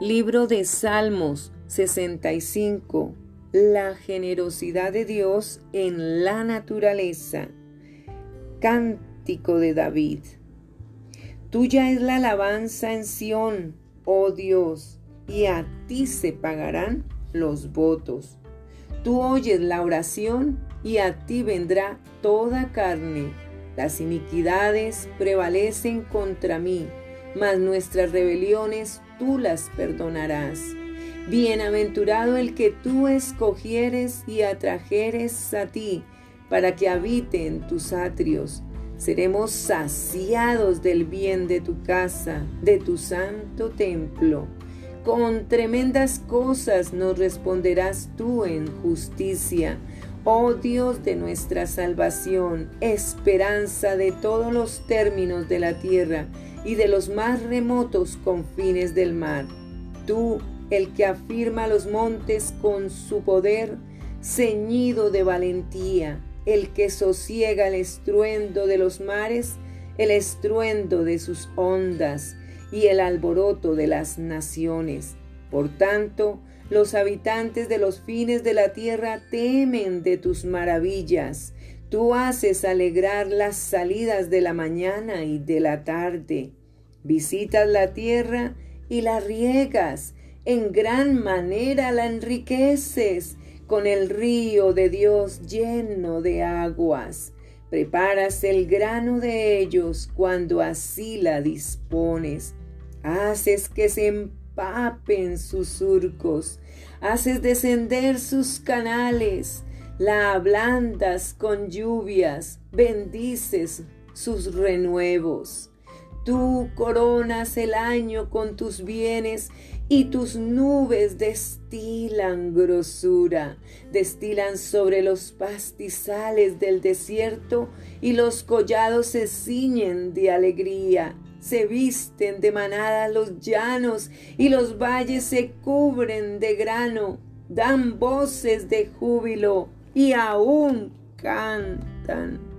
Libro de Salmos 65. La generosidad de Dios en la naturaleza. Cántico de David. Tuya es la alabanza en Sión, oh Dios, y a ti se pagarán los votos. Tú oyes la oración y a ti vendrá toda carne. Las iniquidades prevalecen contra mí mas nuestras rebeliones tú las perdonarás. Bienaventurado el que tú escogieres y atrajeres a ti, para que habite en tus atrios. Seremos saciados del bien de tu casa, de tu santo templo. Con tremendas cosas nos responderás tú en justicia. Oh Dios de nuestra salvación, esperanza de todos los términos de la tierra y de los más remotos confines del mar. Tú, el que afirma los montes con su poder, ceñido de valentía, el que sosiega el estruendo de los mares, el estruendo de sus ondas y el alboroto de las naciones. Por tanto, los habitantes de los fines de la tierra temen de tus maravillas. Tú haces alegrar las salidas de la mañana y de la tarde. Visitas la tierra y la riegas. En gran manera la enriqueces con el río de Dios lleno de aguas. Preparas el grano de ellos cuando así la dispones. Haces que se empapen sus surcos. Haces descender sus canales. La ablandas con lluvias. Bendices sus renuevos. Tú coronas el año con tus bienes y tus nubes destilan grosura, destilan sobre los pastizales del desierto y los collados se ciñen de alegría. Se visten de manada los llanos y los valles se cubren de grano, dan voces de júbilo y aún cantan.